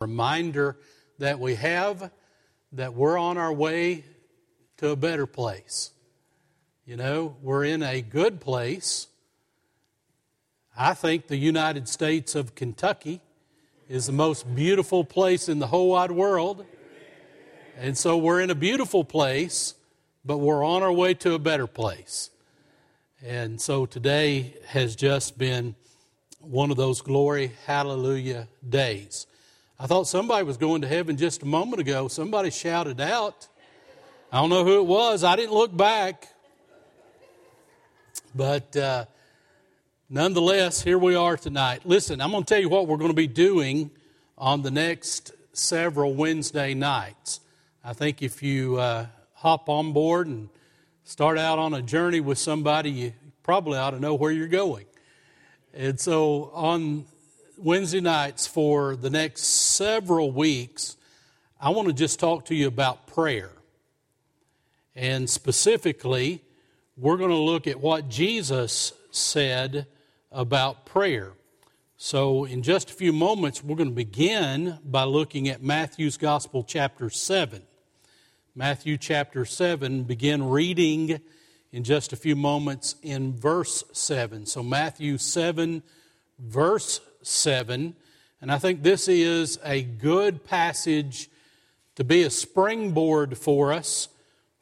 reminder that we have that we're on our way to a better place. You know, we're in a good place. I think the United States of Kentucky is the most beautiful place in the whole wide world. And so we're in a beautiful place, but we're on our way to a better place. And so today has just been one of those glory, hallelujah days. I thought somebody was going to heaven just a moment ago. Somebody shouted out. I don't know who it was. I didn't look back. But uh, nonetheless, here we are tonight. Listen, I'm going to tell you what we're going to be doing on the next several Wednesday nights. I think if you uh, hop on board and start out on a journey with somebody, you probably ought to know where you're going. And so on Wednesday nights for the next several weeks, I want to just talk to you about prayer. And specifically, we're going to look at what Jesus said about prayer. So, in just a few moments, we're going to begin by looking at Matthew's Gospel, chapter 7. Matthew chapter 7, begin reading in just a few moments in verse 7. So, Matthew 7, verse 7. And I think this is a good passage to be a springboard for us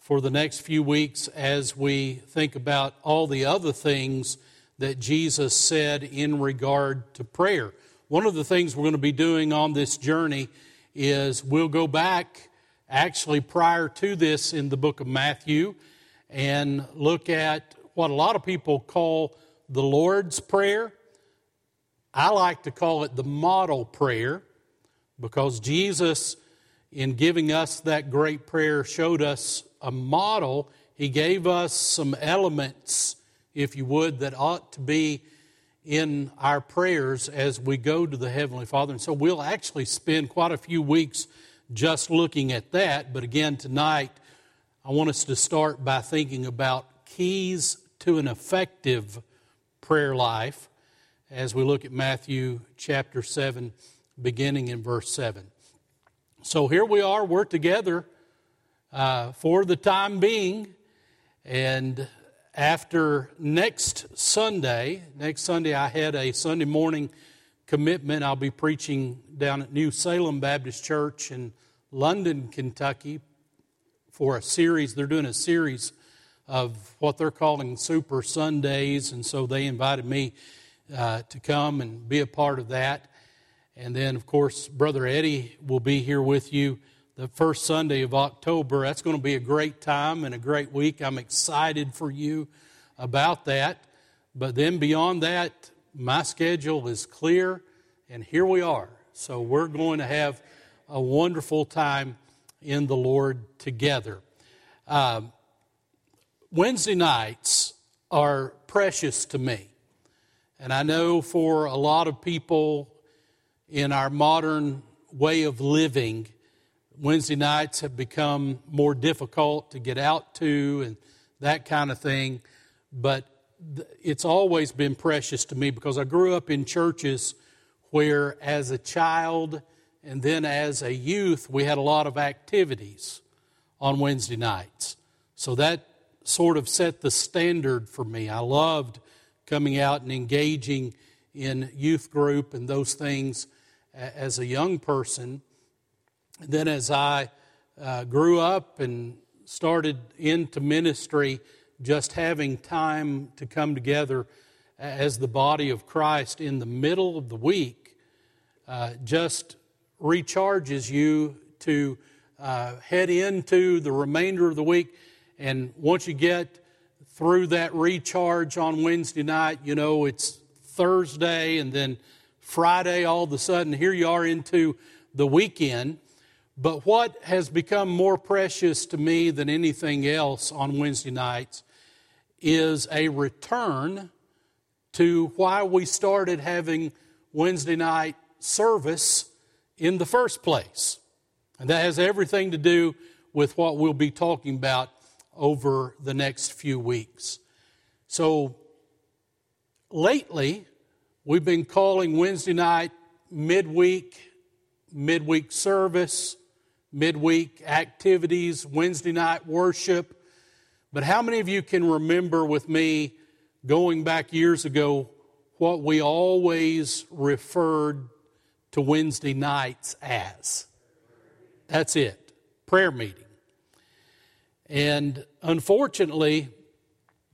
for the next few weeks as we think about all the other things that Jesus said in regard to prayer. One of the things we're going to be doing on this journey is we'll go back actually prior to this in the book of Matthew and look at what a lot of people call the Lord's Prayer. I like to call it the model prayer because Jesus, in giving us that great prayer, showed us a model. He gave us some elements, if you would, that ought to be in our prayers as we go to the Heavenly Father. And so we'll actually spend quite a few weeks just looking at that. But again, tonight, I want us to start by thinking about keys to an effective prayer life as we look at Matthew chapter 7, beginning in verse 7. So here we are, we're together uh, for the time being. And after next Sunday, next Sunday, I had a Sunday morning commitment. I'll be preaching down at New Salem Baptist Church in London, Kentucky, for a series. They're doing a series of what they're calling Super Sundays, and so they invited me uh, to come and be a part of that. And then, of course, Brother Eddie will be here with you the first Sunday of October. That's going to be a great time and a great week. I'm excited for you about that. But then beyond that, my schedule is clear, and here we are. So we're going to have a wonderful time in the Lord together. Um, Wednesday nights are precious to me. And I know for a lot of people in our modern way of living, Wednesday nights have become more difficult to get out to and that kind of thing. But it's always been precious to me because I grew up in churches where, as a child and then as a youth, we had a lot of activities on Wednesday nights. So that sort of set the standard for me. I loved coming out and engaging in youth group and those things as a young person. Then as I uh, grew up and started into ministry, just having time to come together as the body of Christ in the middle of the week uh, just recharges you to uh, head into the remainder of the week. And once you get through that recharge on Wednesday night. You know, it's Thursday and then Friday, all of a sudden, here you are into the weekend. But what has become more precious to me than anything else on Wednesday nights is a return to why we started having Wednesday night service in the first place. And that has everything to do with what we'll be talking about over the next few weeks. So, lately, we've been calling Wednesday night midweek midweek service, midweek activities, Wednesday night worship. But how many of you can remember with me going back years ago what we always referred to Wednesday nights as? That's it prayer meeting. And unfortunately,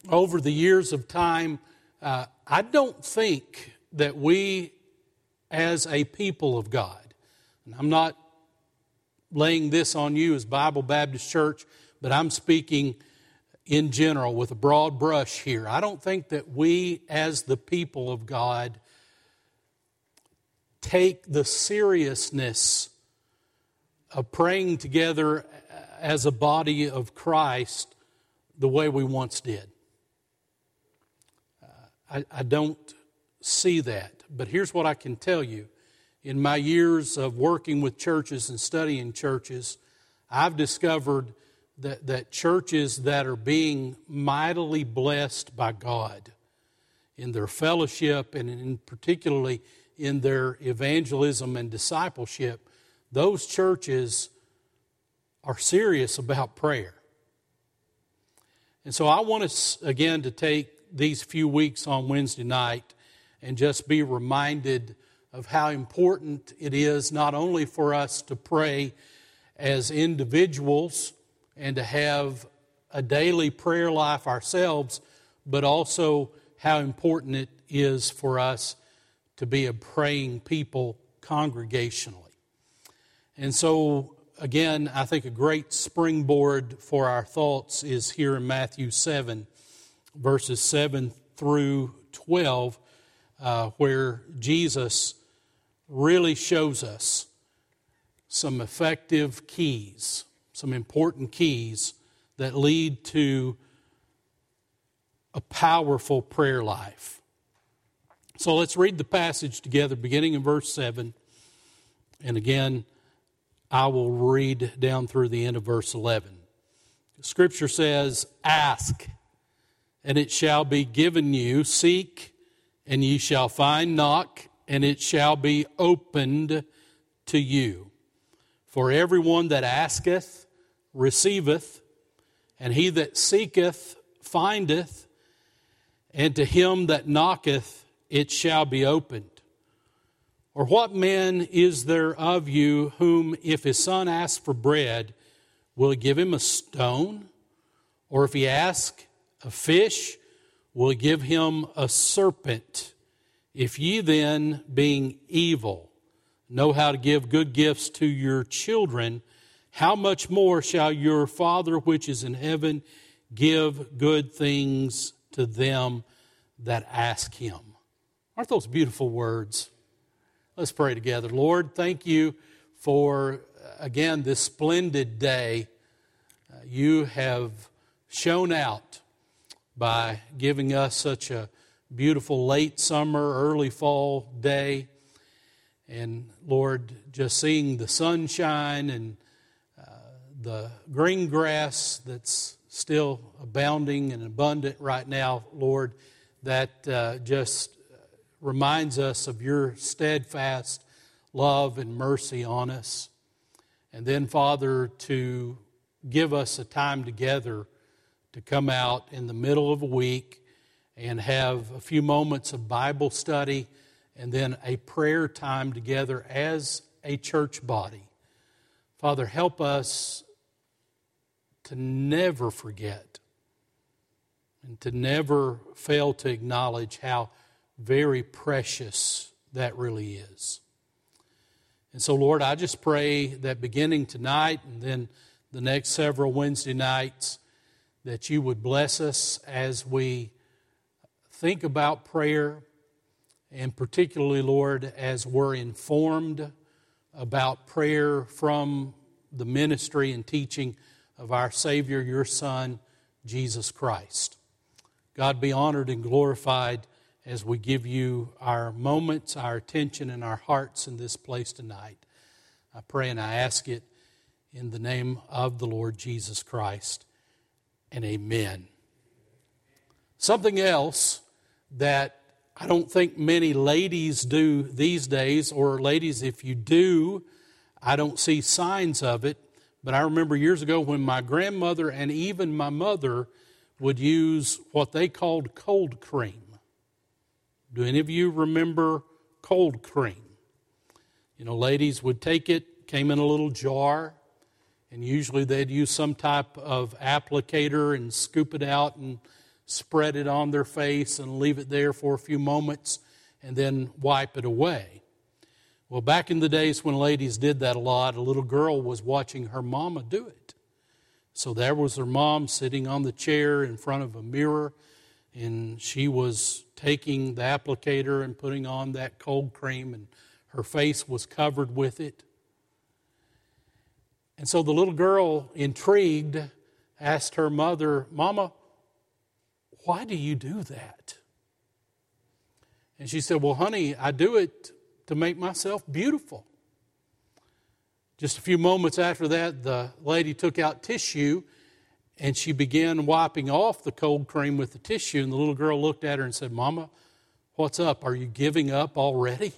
over the years of time, uh, I don't think that we, as a people of God, and I'm not laying this on you as Bible Baptist Church, but I'm speaking in general with a broad brush here. I don't think that we, as the people of God, take the seriousness of praying together as a body of Christ the way we once did. Uh, I, I don't see that. But here's what I can tell you. In my years of working with churches and studying churches, I've discovered that, that churches that are being mightily blessed by God in their fellowship and in particularly in their evangelism and discipleship, those churches are serious about prayer. And so I want us again to take these few weeks on Wednesday night and just be reminded of how important it is not only for us to pray as individuals and to have a daily prayer life ourselves, but also how important it is for us to be a praying people congregationally. And so, again, I think a great springboard for our thoughts is here in Matthew 7, verses 7 through 12, uh, where Jesus really shows us some effective keys, some important keys that lead to a powerful prayer life. So let's read the passage together, beginning in verse 7. And again, I will read down through the end of verse 11. Scripture says, Ask, and it shall be given you. Seek, and ye shall find. Knock, and it shall be opened to you. For everyone that asketh receiveth, and he that seeketh findeth, and to him that knocketh it shall be opened. Or what man is there of you whom, if his son asks for bread, will he give him a stone? Or if he asks a fish, will he give him a serpent? If ye then, being evil, know how to give good gifts to your children, how much more shall your Father which is in heaven give good things to them that ask him? Aren't those beautiful words? Let's pray together. Lord, thank you for, again, this splendid day. Uh, you have shown out by giving us such a beautiful late summer, early fall day. And Lord, just seeing the sunshine and uh, the green grass that's still abounding and abundant right now, Lord, that uh, just reminds us of your steadfast love and mercy on us. And then, Father, to give us a time together to come out in the middle of a week and have a few moments of Bible study and then a prayer time together as a church body. Father, help us to never forget and to never fail to acknowledge how very precious that really is. And so, Lord, I just pray that beginning tonight and then the next several Wednesday nights, that you would bless us as we think about prayer, and particularly, Lord, as we're informed about prayer from the ministry and teaching of our Savior, your Son, Jesus Christ. God be honored and glorified as we give you our moments, our attention, and our hearts in this place tonight. I pray and I ask it in the name of the Lord Jesus Christ, and amen. Something else that I don't think many ladies do these days, or ladies, if you do, I don't see signs of it. But I remember years ago when my grandmother and even my mother would use what they called cold cream. Do any of you remember cold cream? You know, ladies would take it, came in a little jar, and usually they'd use some type of applicator and scoop it out and spread it on their face and leave it there for a few moments and then wipe it away. Well, back in the days when ladies did that a lot, a little girl was watching her mama do it. So there was her mom sitting on the chair in front of a mirror, and she was taking the applicator and putting on that cold cream, and her face was covered with it. And so the little girl, intrigued, asked her mother, Mama, why do you do that? And she said, Well, honey, I do it to make myself beautiful. Just a few moments after that, the lady took out tissue and she began wiping off the cold cream with the tissue. And the little girl looked at her and said, Mama, what's up? Are you giving up already?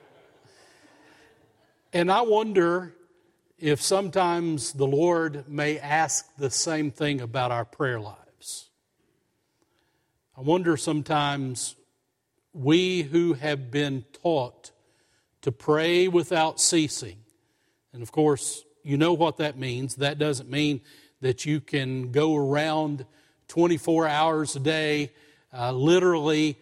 and I wonder if sometimes the Lord may ask the same thing about our prayer lives. I wonder sometimes we who have been taught to pray without ceasing. And of course, you know what that means. That doesn't mean that you can go around 24 hours a day, uh, literally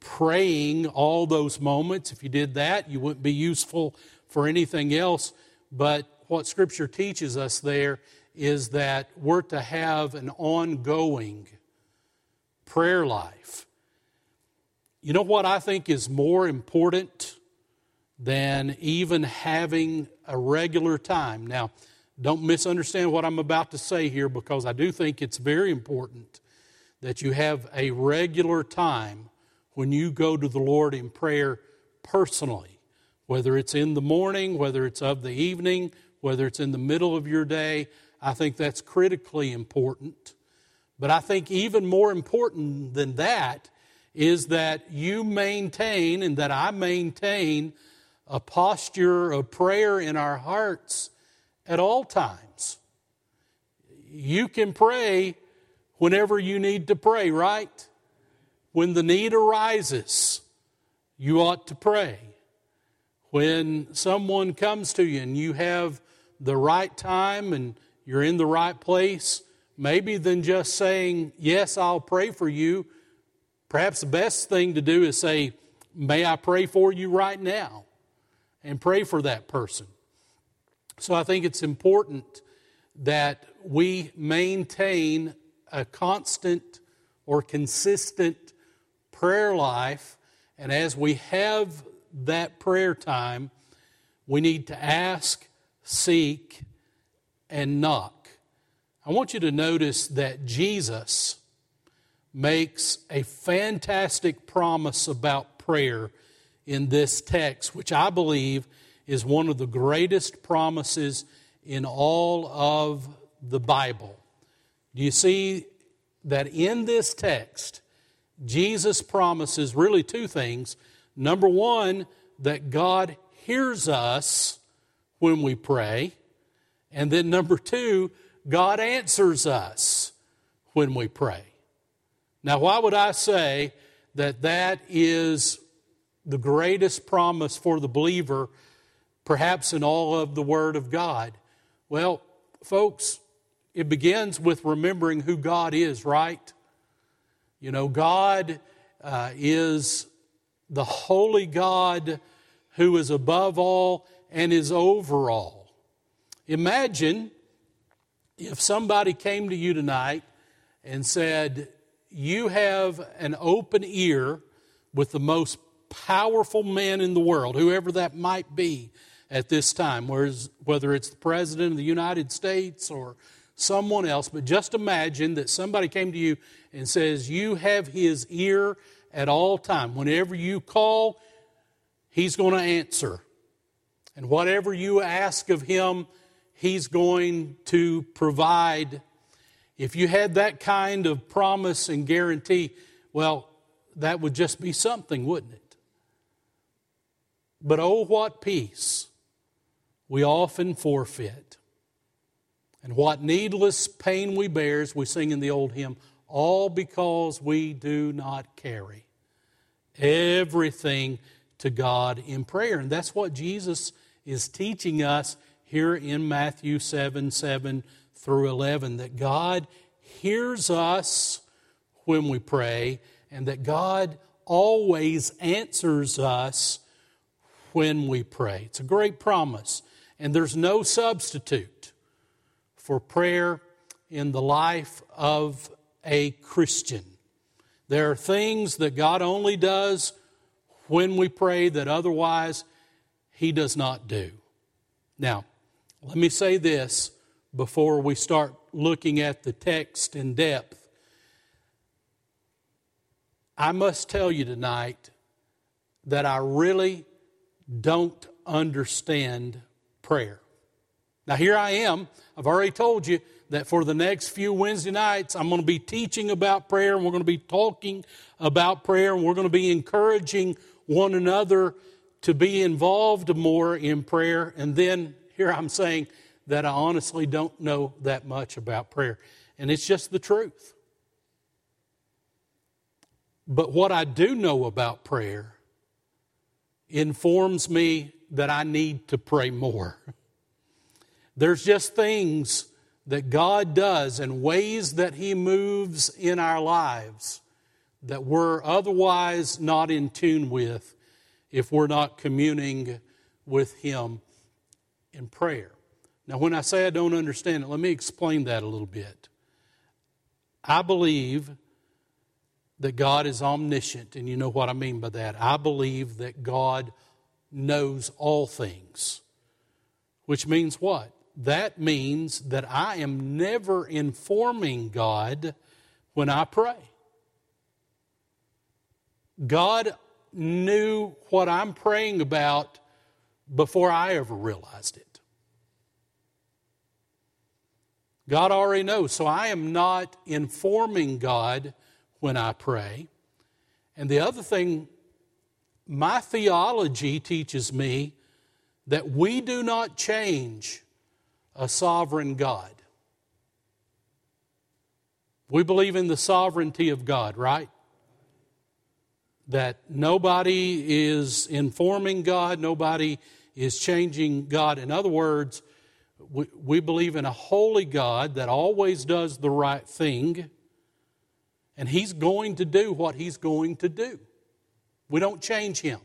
praying all those moments. If you did that, you wouldn't be useful for anything else. But what Scripture teaches us there is that we're to have an ongoing prayer life. You know what I think is more important than even having a regular time? Now, don't misunderstand what I'm about to say here because I do think it's very important that you have a regular time when you go to the Lord in prayer personally, whether it's in the morning, whether it's of the evening, whether it's in the middle of your day. I think that's critically important. But I think even more important than that is that you maintain and that I maintain a posture of prayer in our hearts at all times. You can pray whenever you need to pray, right? When the need arises, you ought to pray. When someone comes to you and you have the right time and you're in the right place, maybe than just saying, Yes, I'll pray for you Perhaps the best thing to do is say, May I pray for you right now? And pray for that person. So I think it's important that we maintain a constant or consistent prayer life. And as we have that prayer time, we need to ask, seek, and knock. I want you to notice that Jesus makes a fantastic promise about prayer in this text, which I believe is one of the greatest promises in all of the Bible. Do you see that in this text, Jesus promises really two things. Number one, that God hears us when we pray. And then number two, God answers us when we pray. Now, why would I say that that is the greatest promise for the believer, perhaps in all of the Word of God? Well, folks, it begins with remembering who God is, right? You know, God uh, is the holy God who is above all and is over all. Imagine if somebody came to you tonight and said, you have an open ear with the most powerful man in the world, whoever that might be at this time, whether it's the President of the United States or someone else. But just imagine that somebody came to you and says, You have his ear at all time. Whenever you call, he's going to answer. And whatever you ask of him, he's going to provide if you had that kind of promise and guarantee, well, that would just be something, wouldn't it? But oh, what peace we often forfeit. And what needless pain we bear, as we sing in the old hymn, all because we do not carry everything to God in prayer. And that's what Jesus is teaching us here in Matthew 7 7 through 11 that God hears us when we pray and that God always answers us when we pray. It's a great promise, and there's no substitute for prayer in the life of a Christian. There are things that God only does when we pray that otherwise He does not do. Now, let me say this before we start looking at the text in depth. I must tell you tonight that I really don't understand prayer. Now, here I am. I've already told you that for the next few Wednesday nights, I'm going to be teaching about prayer and we're going to be talking about prayer and we're going to be encouraging one another to be involved more in prayer. And then here I'm saying that I honestly don't know that much about prayer. And it's just the truth. But what I do know about prayer informs me that I need to pray more. There's just things that God does and ways that He moves in our lives that we're otherwise not in tune with if we're not communing with Him in prayer. Now, when I say I don't understand it, let me explain that a little bit. I believe that God is omniscient, and you know what I mean by that. I believe that God knows all things, which means what? That means that I am never informing God when I pray. God knew what I'm praying about before I ever realized it. God already knows. So I am not informing God when I pray. And the other thing, my theology teaches me that we do not change a sovereign God. We believe in the sovereignty of God, right? That nobody is informing God, nobody is changing God. In other words, we, we believe in a holy God that always does the right thing, and He's going to do what He's going to do. We don't change Him.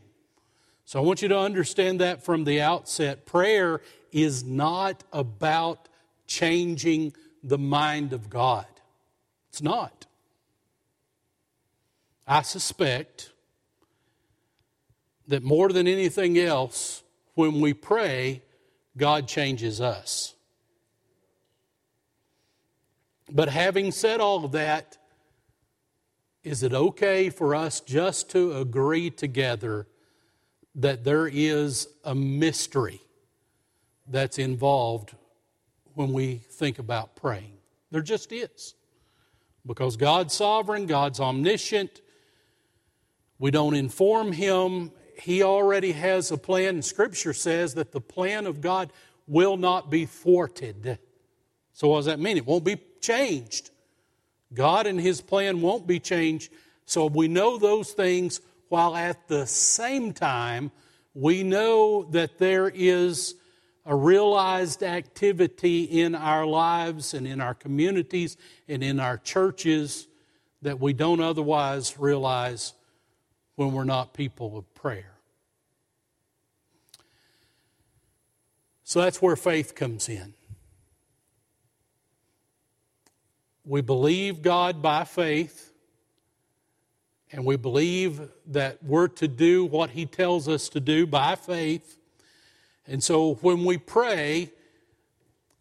So I want you to understand that from the outset. Prayer is not about changing the mind of God. It's not. I suspect that more than anything else, when we pray, God changes us. But having said all of that, is it okay for us just to agree together that there is a mystery that's involved when we think about praying? There just is. Because God's sovereign, God's omniscient. We don't inform Him he already has a plan. And scripture says that the plan of God will not be thwarted. So, what does that mean? It won't be changed. God and His plan won't be changed. So, we know those things while at the same time, we know that there is a realized activity in our lives and in our communities and in our churches that we don't otherwise realize when we're not people of prayer. So that's where faith comes in. We believe God by faith, and we believe that we're to do what He tells us to do by faith. And so when we pray,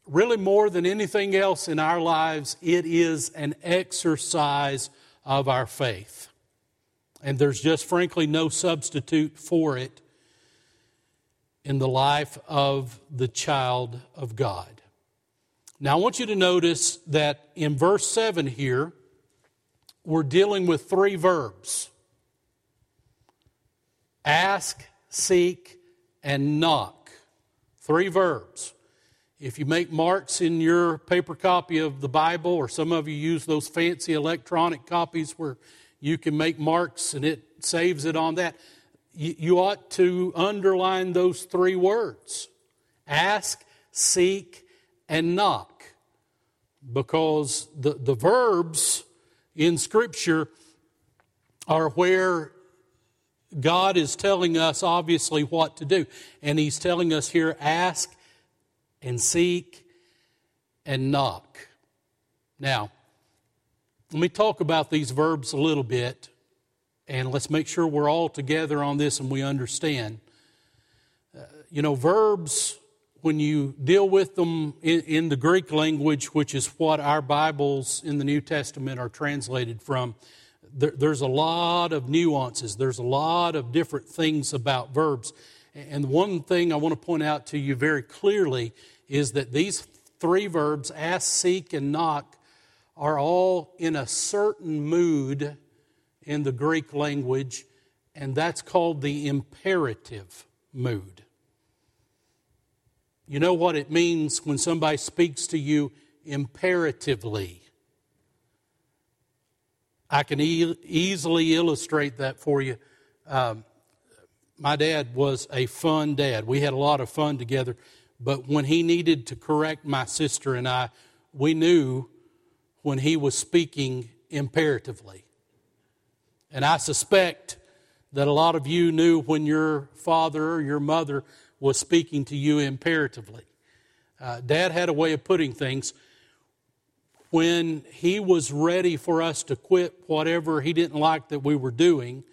really more than anything else in our lives, it is an exercise of our faith. And there's just frankly no substitute for it in the life of the child of God. Now, I want you to notice that in verse 7 here, we're dealing with three verbs ask, seek, and knock. Three verbs. If you make marks in your paper copy of the Bible, or some of you use those fancy electronic copies where you can make marks and it saves it on that, you, ought to underline those three words ask, seek, and knock. Because the, the verbs in Scripture are where God is telling us, obviously, what to do. And He's telling us here ask and seek and knock. Now, let me talk about these verbs a little bit, and let's make sure we're all together on this and we understand. Uh, you know, verbs, when you deal with them in, in the Greek language, which is what our Bibles in the New Testament are translated from, there, there's a lot of nuances. There's a lot of different things about verbs. And one thing I want to point out to you very clearly is that these three verbs, ask, seek, and knock, are all in a certain mood in the Greek language, and that's called the imperative mood. You know what it means when somebody speaks to you imperatively? I can e- easily illustrate that for you. Um, my dad was a fun dad. We had a lot of fun together. But when he needed to correct my sister and I, we knew when he was speaking imperatively. And I suspect that a lot of you knew when your father or your mother was speaking to you imperatively. Uh, Dad had a way of putting things. When he was ready for us to quit whatever he didn't like that we were doing,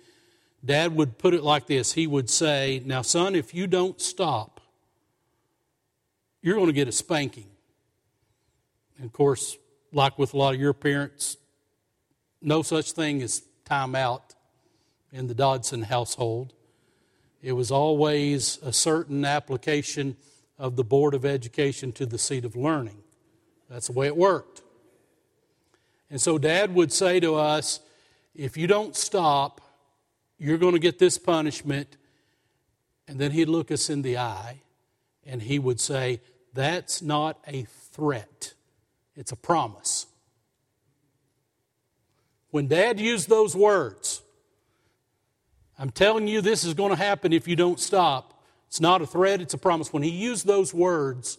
Dad would put it like this He would say, Now, son, if you don't stop, you're going to get a spanking. And of course, like with a lot of your parents, no such thing as time out in the Dodson household. It was always a certain application of the Board of Education to the seat of learning. That's the way it worked. And so Dad would say to us, if you don't stop, you're going to get this punishment. And then he'd look us in the eye and he would say, that's not a threat, it's a promise. When dad used those words, I'm telling you this is going to happen if you don't stop. It's not a threat, it's a promise. When he used those words,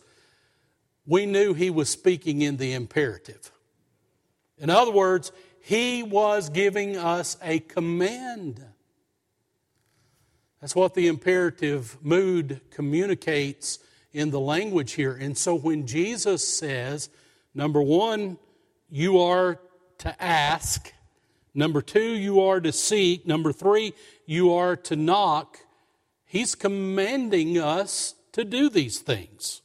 we knew he was speaking in the imperative. In other words, he was giving us a command. That's what the imperative mood communicates in the language here. And so when Jesus says, number one, you are to ask, number two, you are to seek, number three, you are to knock, he's commanding us to do these things.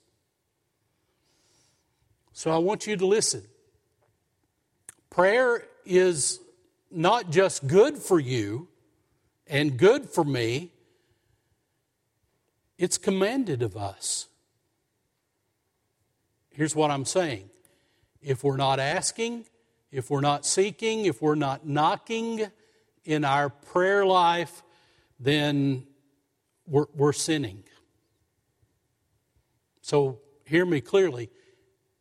So I want you to listen. Prayer is not just good for you and good for me, it's commanded of us. Here's what I'm saying if we're not asking, if we're not seeking, if we're not knocking in our prayer life, then we're, we're sinning. So hear me clearly.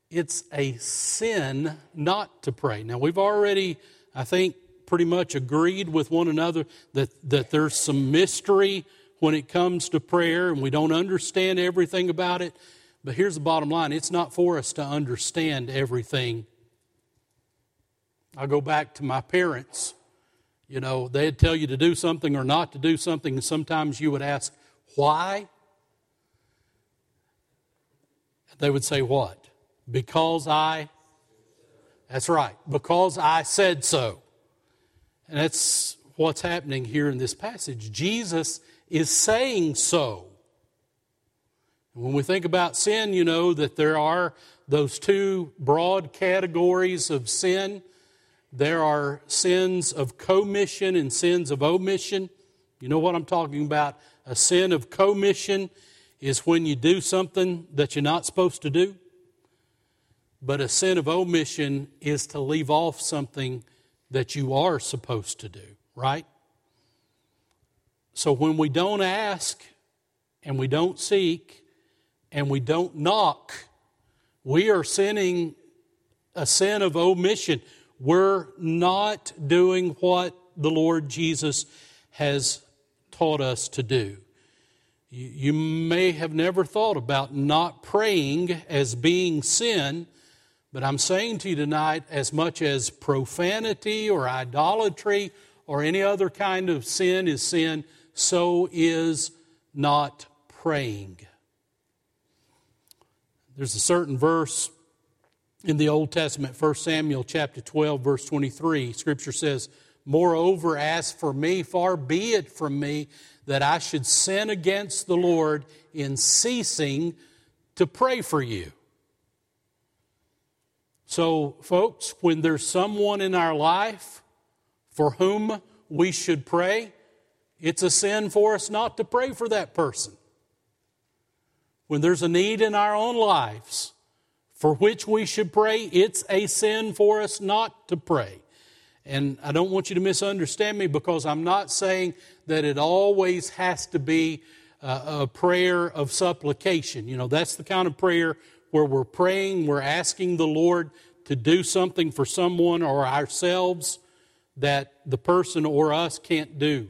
It's a sin not to pray. Now, we've already, I think, pretty much agreed with one another that, that there's some mystery when it comes to prayer and we don't understand everything about it. But here's the bottom line it's not for us to understand everything. I go back to my parents. You know, they'd tell you to do something or not to do something, and sometimes you would ask, why? They would say, what? Because I. That's right, because I said so. And that's what's happening here in this passage. Jesus is saying so. When we think about sin, you know that there are those two broad categories of sin. There are sins of commission and sins of omission. You know what I'm talking about? A sin of commission is when you do something that you're not supposed to do. But a sin of omission is to leave off something that you are supposed to do, right? So when we don't ask and we don't seek, and we don't knock, we are sinning a sin of omission. We're not doing what the Lord Jesus has taught us to do. You, may have never thought about not praying as being sin, but I'm saying to you tonight, as much as profanity or idolatry or any other kind of sin is sin, so is not praying. There's a certain verse in the Old Testament, 1 Samuel chapter 12, verse 23. Scripture says, Moreover, as for me, far be it from me that I should sin against the Lord in ceasing to pray for you. So, folks, when there's someone in our life for whom we should pray, it's a sin for us not to pray for that person. When there's a need in our own lives for which we should pray, it's a sin for us not to pray. And I don't want you to misunderstand me because I'm not saying that it always has to be uh, a, prayer of supplication. You know, that's the kind of prayer where we're praying, we're asking the Lord to do something for someone or ourselves that the person or us can't do.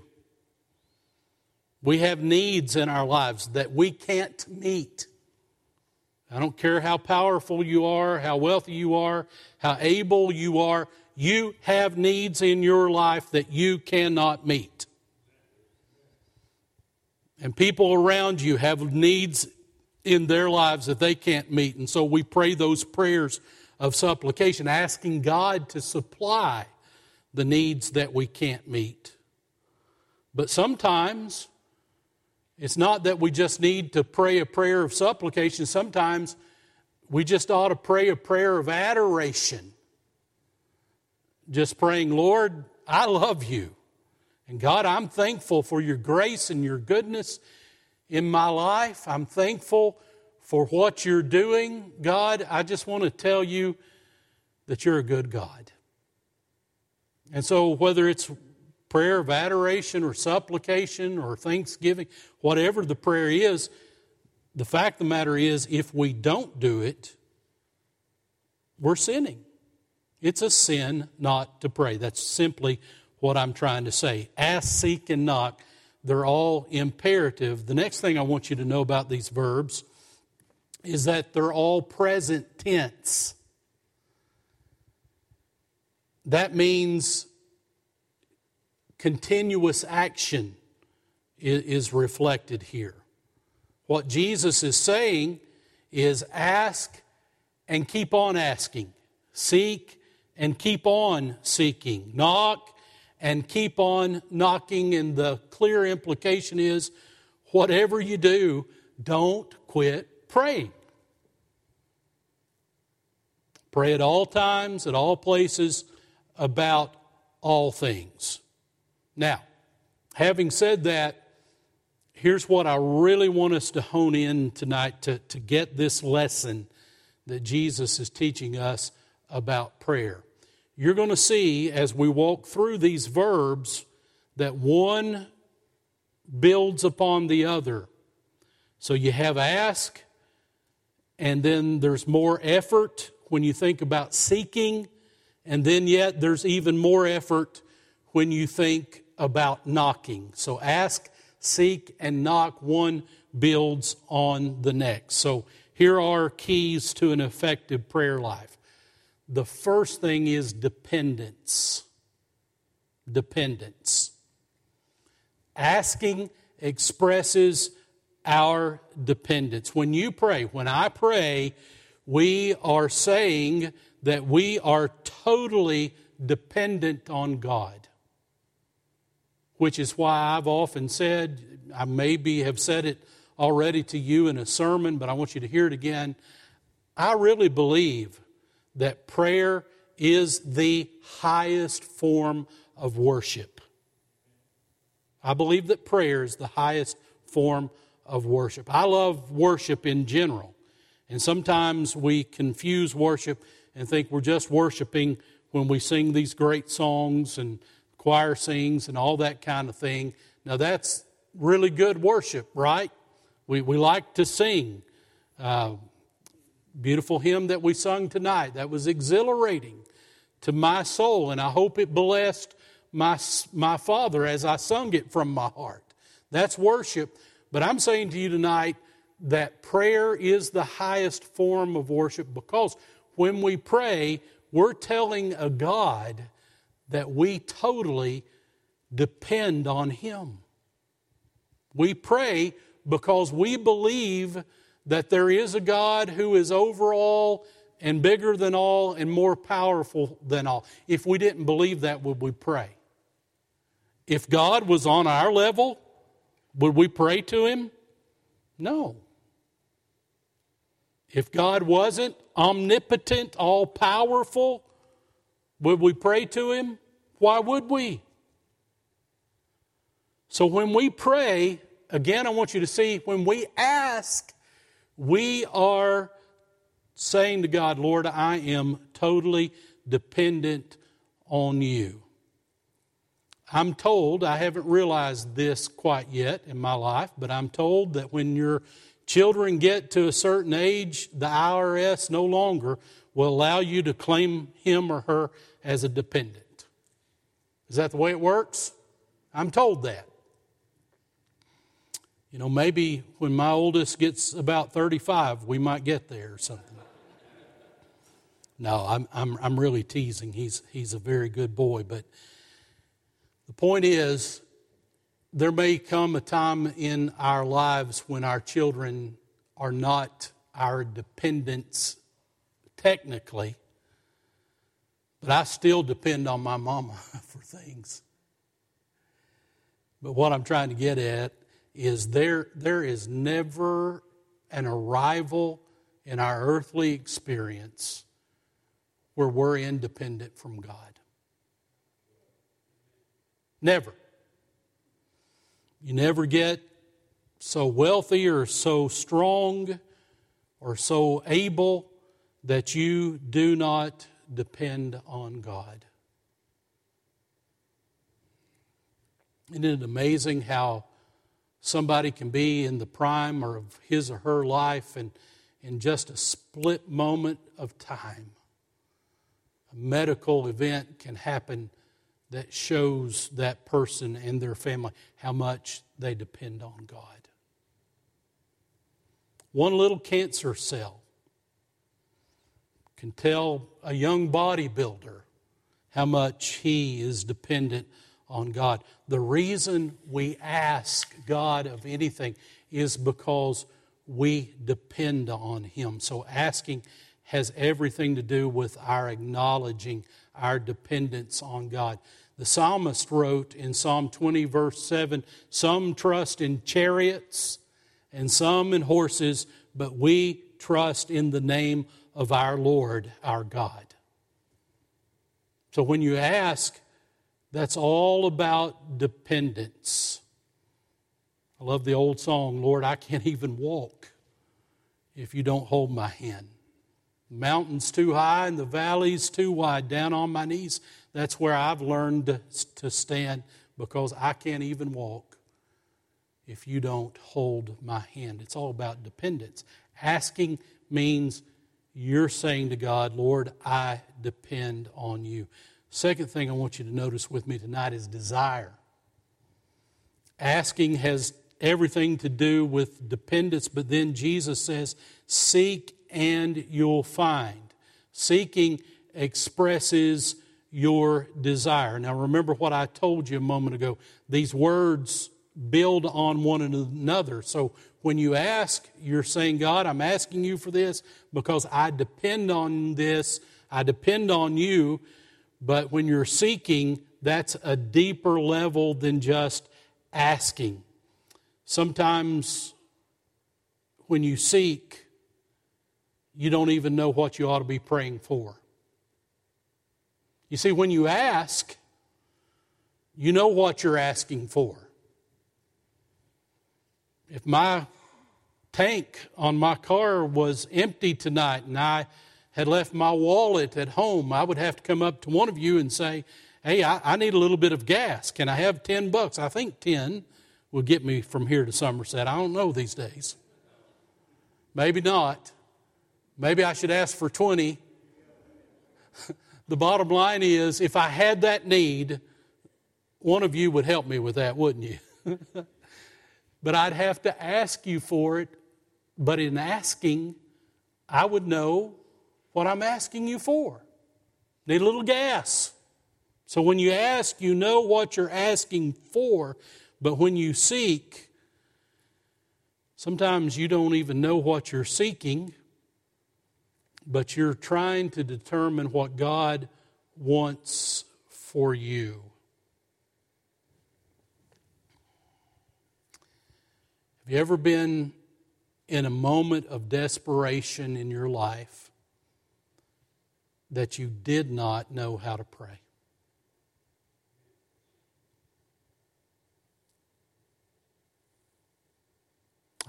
We have needs in our lives that we can't meet. I don't care how powerful you are, how wealthy you are, how able you are, you have needs in your life that you cannot meet. And people around you have needs in their lives that they can't meet. And so we pray those prayers of supplication, asking God to supply the needs that we can't meet. But sometimes it's not that we just need to pray a prayer of supplication. Sometimes we just ought to pray a prayer of adoration just praying, Lord, I love you. And God, I'm thankful for your grace and your goodness in my life. I'm thankful for what you're doing. God, I just want to tell you that you're a good God. And so, whether it's prayer of adoration or supplication or thanksgiving, whatever the prayer is, the fact of the matter is, if we don't do it, we're sinning. It's a sin not to pray. That's simply what I'm trying to say. Ask, seek, and knock. They're all imperative. The next thing I want you to know about these verbs is that they're all present tense. That means continuous action is reflected here. What Jesus is saying is ask and keep on asking, seek and keep on seeking. Knock and keep on knocking. And the clear implication is whatever you do, don't quit praying. Pray at all times, at all places, about all things. Now, having said that, here's what I really want us to hone in tonight to, to get this lesson that Jesus is teaching us about prayer you're going to see as we walk through these verbs that one builds upon the other. So you have ask, and then there's more effort when you think about seeking, and then yet there's even more effort when you think about knocking. So ask, seek, and knock. One builds on the next. So here are keys to an effective prayer life. The first thing is dependence. Dependence. Asking expresses our dependence. When you pray, when I pray, we are saying that we are totally dependent on God. Which is why I've often said, I maybe have said it already to you in a sermon, but I want you to hear it again. I really believe that prayer is the highest form of worship. I believe that prayer is the highest form of worship. I love worship in general. And sometimes we confuse worship and think we're just worshiping when we sing these great songs and choir sings and all that kind of thing. Now, that's really good worship, right? We, we like to sing. Uh, beautiful hymn that we sung tonight. That was exhilarating to my soul, and I hope it blessed my, my Father as I sung it from my heart. That's worship. But I'm saying to you tonight that prayer is the highest form of worship because when we pray, we're telling a God that we totally depend on Him. We pray because we believe that there is a God who is over all and bigger than all and more powerful than all. If we didn't believe that, would we pray? If God was on our level, would we pray to Him? No. If God wasn't omnipotent, all powerful, would we pray to Him? Why would we? So when we pray, again, I want you to see when we ask, we are saying to God, Lord, I am totally dependent on you. I'm told, I haven't realized this quite yet in my life, but I'm told that when your children get to a certain age, the IRS no longer will allow you to claim him or her as a dependent. Is that the way it works? I'm told that. You know, maybe when my oldest gets about 35, we might get there or something. No, I'm, I'm, I'm really teasing. He's, he's a very good boy. But the point is, there may come a time in our lives when our children are not our dependents technically, but I still depend on my mama for things. But what I'm trying to get at is there, there is never an arrival in our earthly experience where we're independent from God. Never. You never get so wealthy or so strong or so able that you do not depend on God. Isn't it amazing how somebody can be in the prime or of his or her life and in just a split moment of time, a medical event can happen that shows that person and their family how much they depend on God. One little cancer cell can tell a young bodybuilder how much he is dependent on God. The reason we ask God of anything is because we depend on Him. So asking has everything to do with our acknowledging our dependence on God. The psalmist wrote in Psalm 20, verse 7 Some trust in chariots and some in horses, but we trust in the name of our Lord, our God. So when you ask, that's all about dependence. I love the old song, Lord, I can't even walk if you don't hold my hand. Mountain's too high and the valley's too wide. Down on my knees, that's where I've learned to stand because I can't even walk if you don't hold my hand. It's all about dependence. Asking means you're saying to God, Lord, I depend on you. Second thing I want you to notice with me tonight is desire. Asking has everything to do with dependence, but then Jesus says, Seek and you'll find. Seeking expresses your desire. Now, remember what I told you a moment ago. These words build on one another. So, when you ask, you're saying, God, I'm asking you for this because I depend on this, I depend on you. But when you're seeking, that's a deeper level than just asking. Sometimes when you seek, you don't even know what you ought to be praying for. You see, when you ask, you know what you're asking for. If my tank on my car was empty tonight and I had left my wallet at home, I would have to come up to one of you and say, Hey, I, I need a little bit of gas. Can I have 10 bucks? I think 10 will get me from here to Somerset. I don't know these days. Maybe not. Maybe I should ask for 20. the bottom line is if I had that need, one of you would help me with that, wouldn't you? but I'd have to ask you for it. But in asking, I would know what I'm asking you for. Need a little gas. So when you ask, you know what you're asking for, but when you seek, sometimes you don't even know what you're seeking, but you're trying to determine what God wants for you. Have you ever been in a moment of desperation in your life that you did not know how to pray?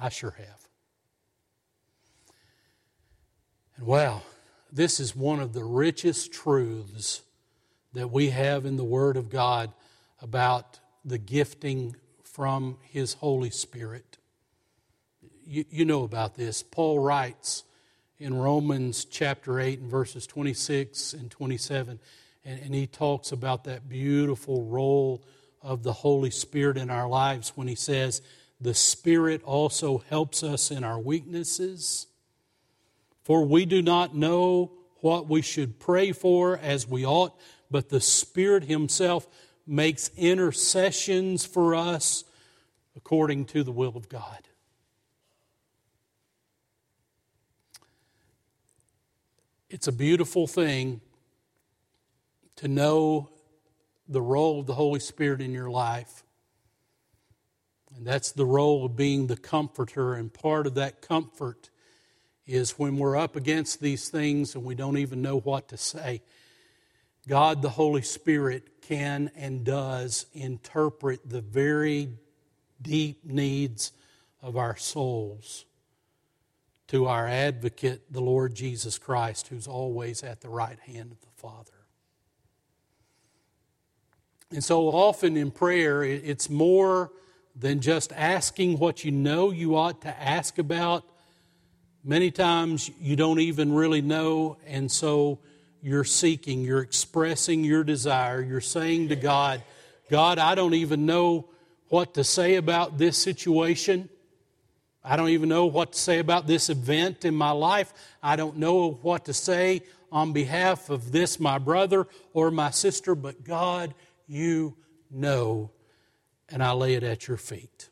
I sure have. And wow, this is one of the richest truths that we have in the Word of God about the gifting from His Holy Spirit. You, you, know about this. Paul writes in Romans chapter 8 and verses 26 and 27, and, and he talks about that beautiful role of the Holy Spirit in our lives when he says, the Spirit also helps us in our weaknesses. For we do not know what we should pray for as we ought, but the Spirit Himself makes intercessions for us according to the will of God. It's a beautiful thing to know the role of the Holy Spirit in your life and that's the role of being the comforter. And part of that comfort is when we're up against these things and we don't even know what to say. God, the Holy Spirit, can and does interpret the very deep needs of our souls to our advocate, the Lord Jesus Christ, who's always at the right hand of the Father. And so often in prayer, it's more than just asking what you know you ought to ask about. Many times you don't even really know, and so you're seeking, you're expressing your desire, you're saying to God, God, I don't even know what to say about this situation. I don't even know what to say about this event in my life. I don't know what to say on behalf of this, my brother or my sister, but God, you know and I lay it at your feet.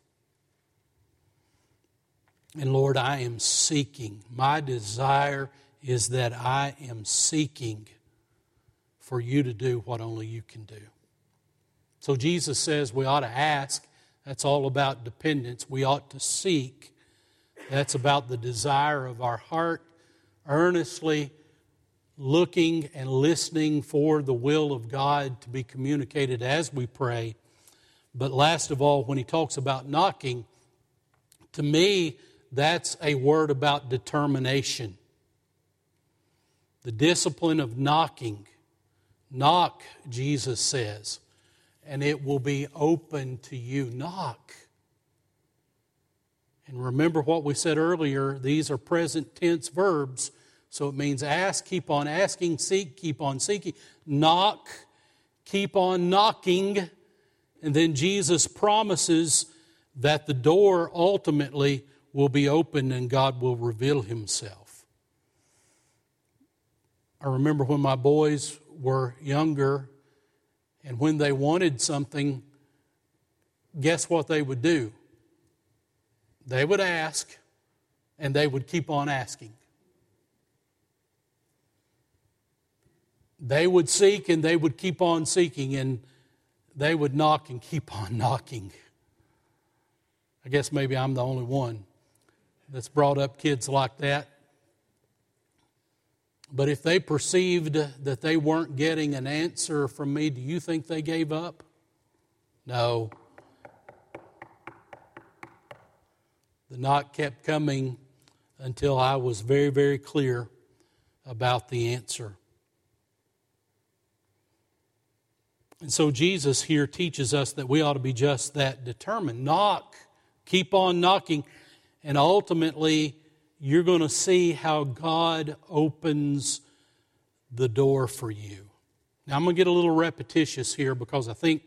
And Lord, I am seeking. My desire is that I am seeking for you to do what only you can do. So Jesus says we ought to ask. That's all about dependence. We ought to seek. That's about the desire of our heart, earnestly looking and listening for the will of God to be communicated as we pray. But last of all, when he talks about knocking, to me, that's a word about determination. The discipline of knocking. Knock, Jesus says, and it will be open to you. Knock. And remember what we said earlier these are present tense verbs. So it means ask, keep on asking, seek, keep on seeking, knock, keep on knocking and then Jesus promises that the door ultimately will be opened and God will reveal himself. I remember when my boys were younger and when they wanted something, guess what they would do? They would ask and they would keep on asking. They would seek and they would keep on seeking. And they would knock and keep on knocking. I guess maybe I'm the only one that's brought up kids like that. But if they perceived that they weren't getting an answer from me, do you think they gave up? No. The knock kept coming until I was very, very clear about the answer. And so Jesus here teaches us that we ought to be just that determined. Knock, keep on knocking, and ultimately you're going to see how God opens the door for you. Now, I'm going to get a little repetitious here because I think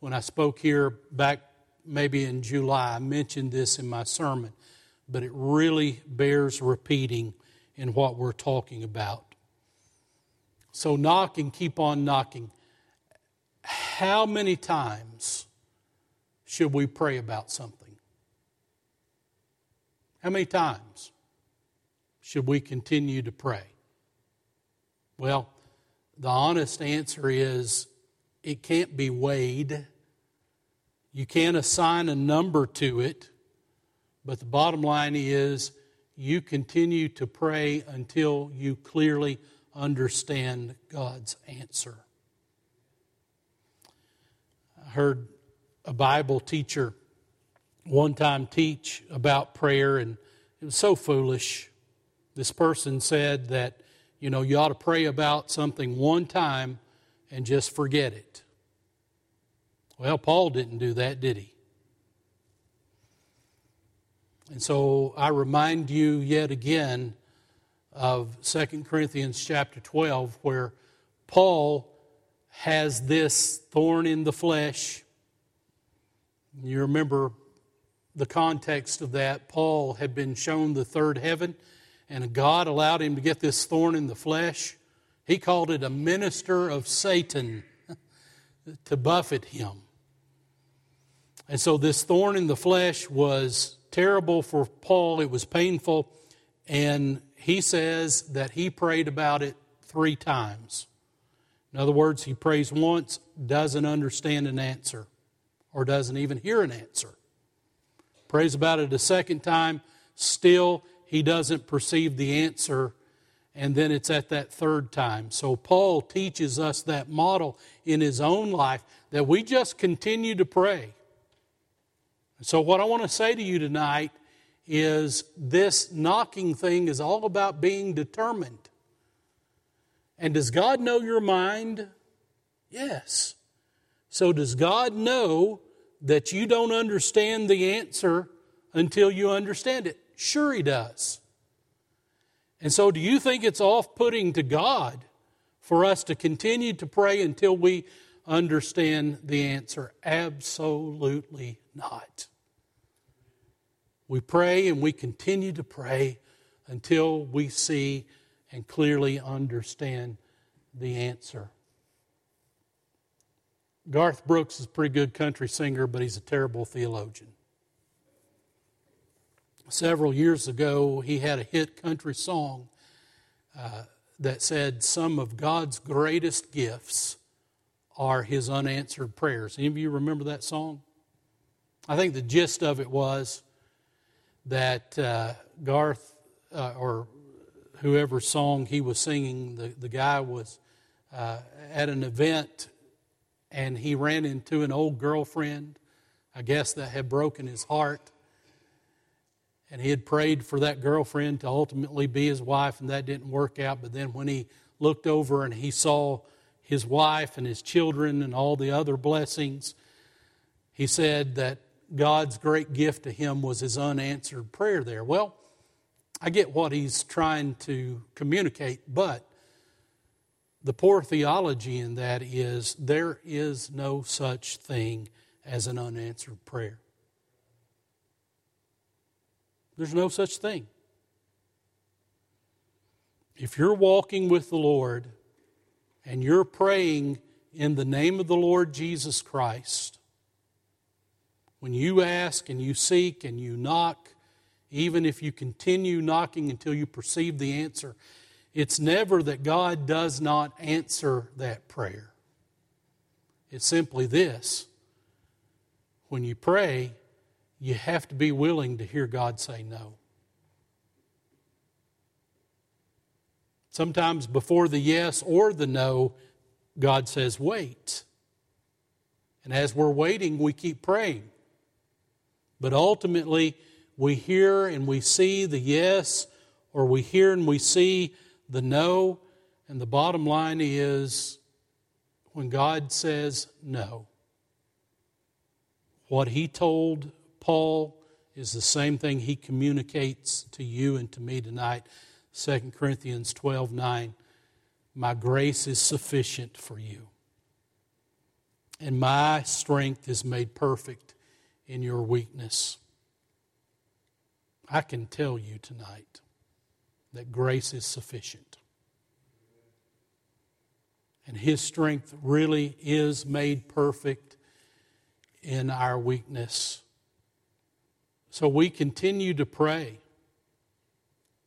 when I spoke here back maybe in July, I mentioned this in my sermon, but it really bears repeating in what we're talking about. So, knock and keep on knocking. How many times should we pray about something? How many times should we continue to pray? Well, the honest answer is it can't be weighed. You can't assign a number to it. But the bottom line is you continue to pray until you clearly understand God's answer. I heard a Bible teacher one time teach about prayer, and it was so foolish. This person said that, you know, you ought to pray about something one time and just forget it. Well, Paul didn't do that, did he? And so I remind you yet again of 2 Corinthians chapter 12, where Paul has this thorn in the flesh. You remember the context of that, Paul had been shown the third heaven, and God allowed him to get this thorn in the flesh. He called it a minister of Satan to buffet him. And so this thorn in the flesh was terrible for Paul, it was painful, and he says that he prayed about it three times. In other words, he prays once, doesn't understand an answer, or doesn't even hear an answer prays about it a second time, still he doesn't perceive the answer, and then it's at that third time. So Paul teaches us that model in his own life that we just continue to pray. So, what I want to say to you tonight is this knocking thing is all about being determined. And does God know your mind? Yes. So, does God know that you don't understand the answer until you understand it? Sure, He does. And so, do you think it's off putting to God for us to continue to pray until we understand the answer? Absolutely not. We pray and we continue to pray until we see and clearly understand the answer. Garth Brooks is a pretty good country singer, but he's a terrible theologian. Several years ago, he had a hit country song uh, that said, Some of God's greatest gifts are his unanswered prayers. Any of you remember that song? I think the gist of it was that uh, Garth, uh, or whoever song he was singing, the, the guy was uh, at an event and he ran into an old girlfriend, I guess that had broken his heart. And he had prayed for that girlfriend to ultimately be his wife, and that didn't work out. But then when he looked over and he saw his wife and his children and all the other blessings, he said that God's great gift to him was his unanswered prayer there. Well, I get what he's trying to communicate, but the poor theology in that is there is no such thing as an unanswered prayer. There's no such thing. If you're walking with the Lord and you're praying in the name of the Lord Jesus Christ, when you ask and you seek and you knock, even if you continue knocking until you perceive the answer, it's never that God does not answer that prayer. It's simply this when you pray, you have to be willing to hear God say no. Sometimes before the yes or the no, God says, wait. And as we're waiting, we keep praying. But ultimately, we hear and we see the yes, or we hear and we see the no, and the bottom line is when God says no, what he told Paul is the same thing he communicates to you and to me tonight. 2 Corinthians 12 9. My grace is sufficient for you, and my strength is made perfect in your weakness. I can tell you tonight that grace is sufficient. And His strength really is made perfect in our weakness. So we continue to pray,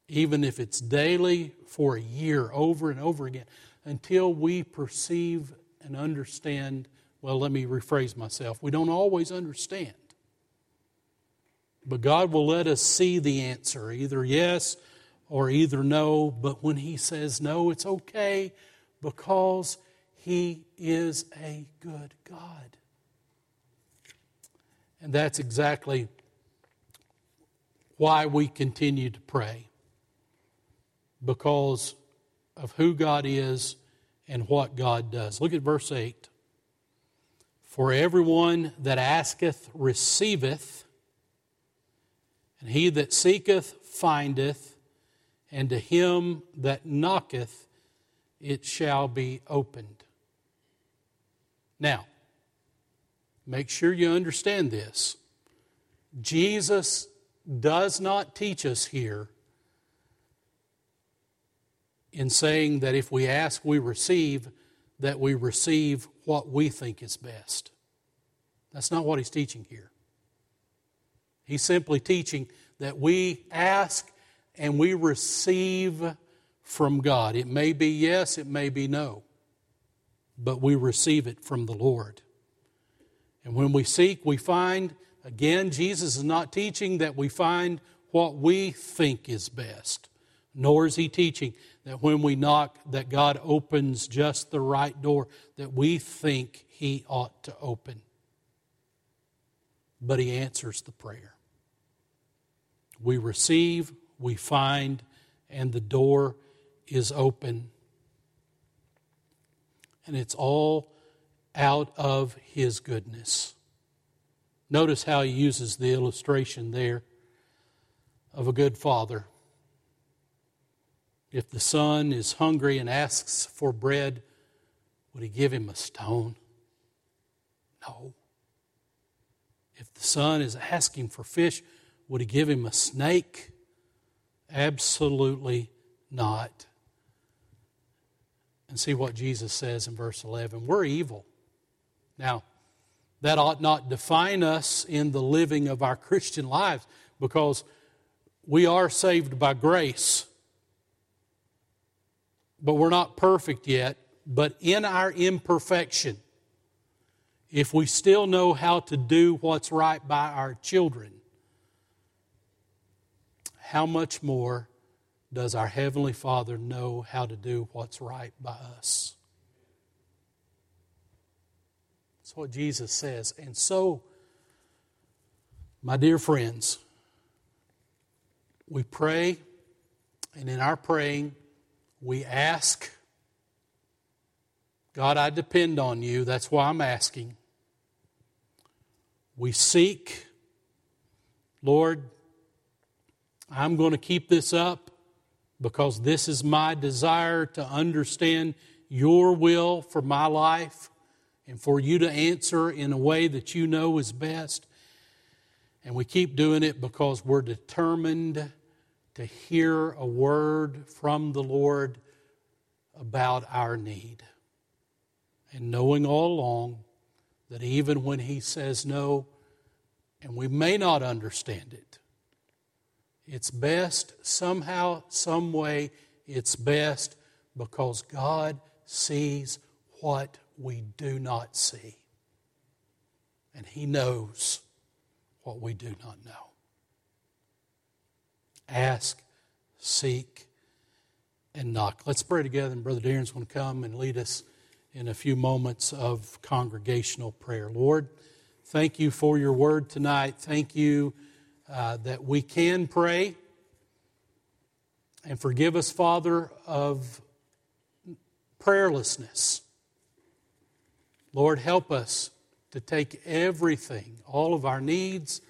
even if it's daily for a year, over and over again, until we perceive and understand. Well, let me rephrase myself. We don't always understand. But God will let us see the answer, either yes or either no. But when He says no, it's okay because He is a good God. And that's exactly why we continue to pray because of who God is and what God does. Look at verse 8. For everyone that asketh receiveth, and he that seeketh findeth, and to him that knocketh it shall be opened. Now, make sure you understand this. Jesus does not teach us here in saying that if we ask, we receive, that we receive what we think is best. That's not what he's teaching here. He's simply teaching that we ask and we receive from God. It may be yes, it may be no, but we receive it from the Lord. And when we seek, we find. Again, Jesus is not teaching that we find what we think is best, nor is he teaching that when we knock that God opens just the right door that we think he ought to open. But he answers the prayer. We receive, we find, and the door is open. And it's all out of His goodness. Notice how he uses the illustration there of a good father. If the son is hungry and asks for bread, would he give him a stone? No. If the son is asking for fish, would he give him a snake? Absolutely not. And see what Jesus says in verse 11. We're evil. Now, that ought not define us in the living of our Christian lives because we are saved by grace. But we're not perfect yet. But in our imperfection, if we still know how to do what's right by our children, how much more does our Heavenly Father know how to do what's right by us? That's what Jesus says. And so, my dear friends, we pray, and in our praying, we ask God, I depend on you. That's why I'm asking. We seek, Lord, I'm going to keep this up because this is my desire to understand your will for my life and for you to answer in a way that you know is best. And we keep doing it because we're determined to hear a word from the Lord about our need. And knowing all along that even when He says no, and we may not understand it, it's best somehow, some way, it's best because God sees what we do not see. And He knows what we do not know. Ask, seek, and knock. Let's pray together, and Brother Darren's going to come and lead us in a few moments of congregational prayer. Lord, thank you for your word tonight. Thank you uh, that we can pray. And forgive us, Father, of prayerlessness. Lord, help us to take everything, all of our needs,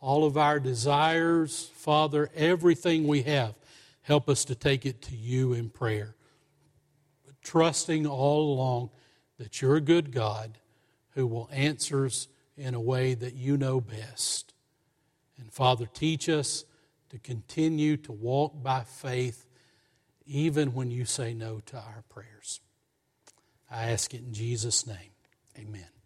all of our desires, Father, everything we have, help us to take it to you in prayer. Trusting all along that you're a good God who will answer us in a way that you know best. And Father, teach us to continue to walk by faith even when you say no to our prayers. I ask it in Jesus' name. Amen.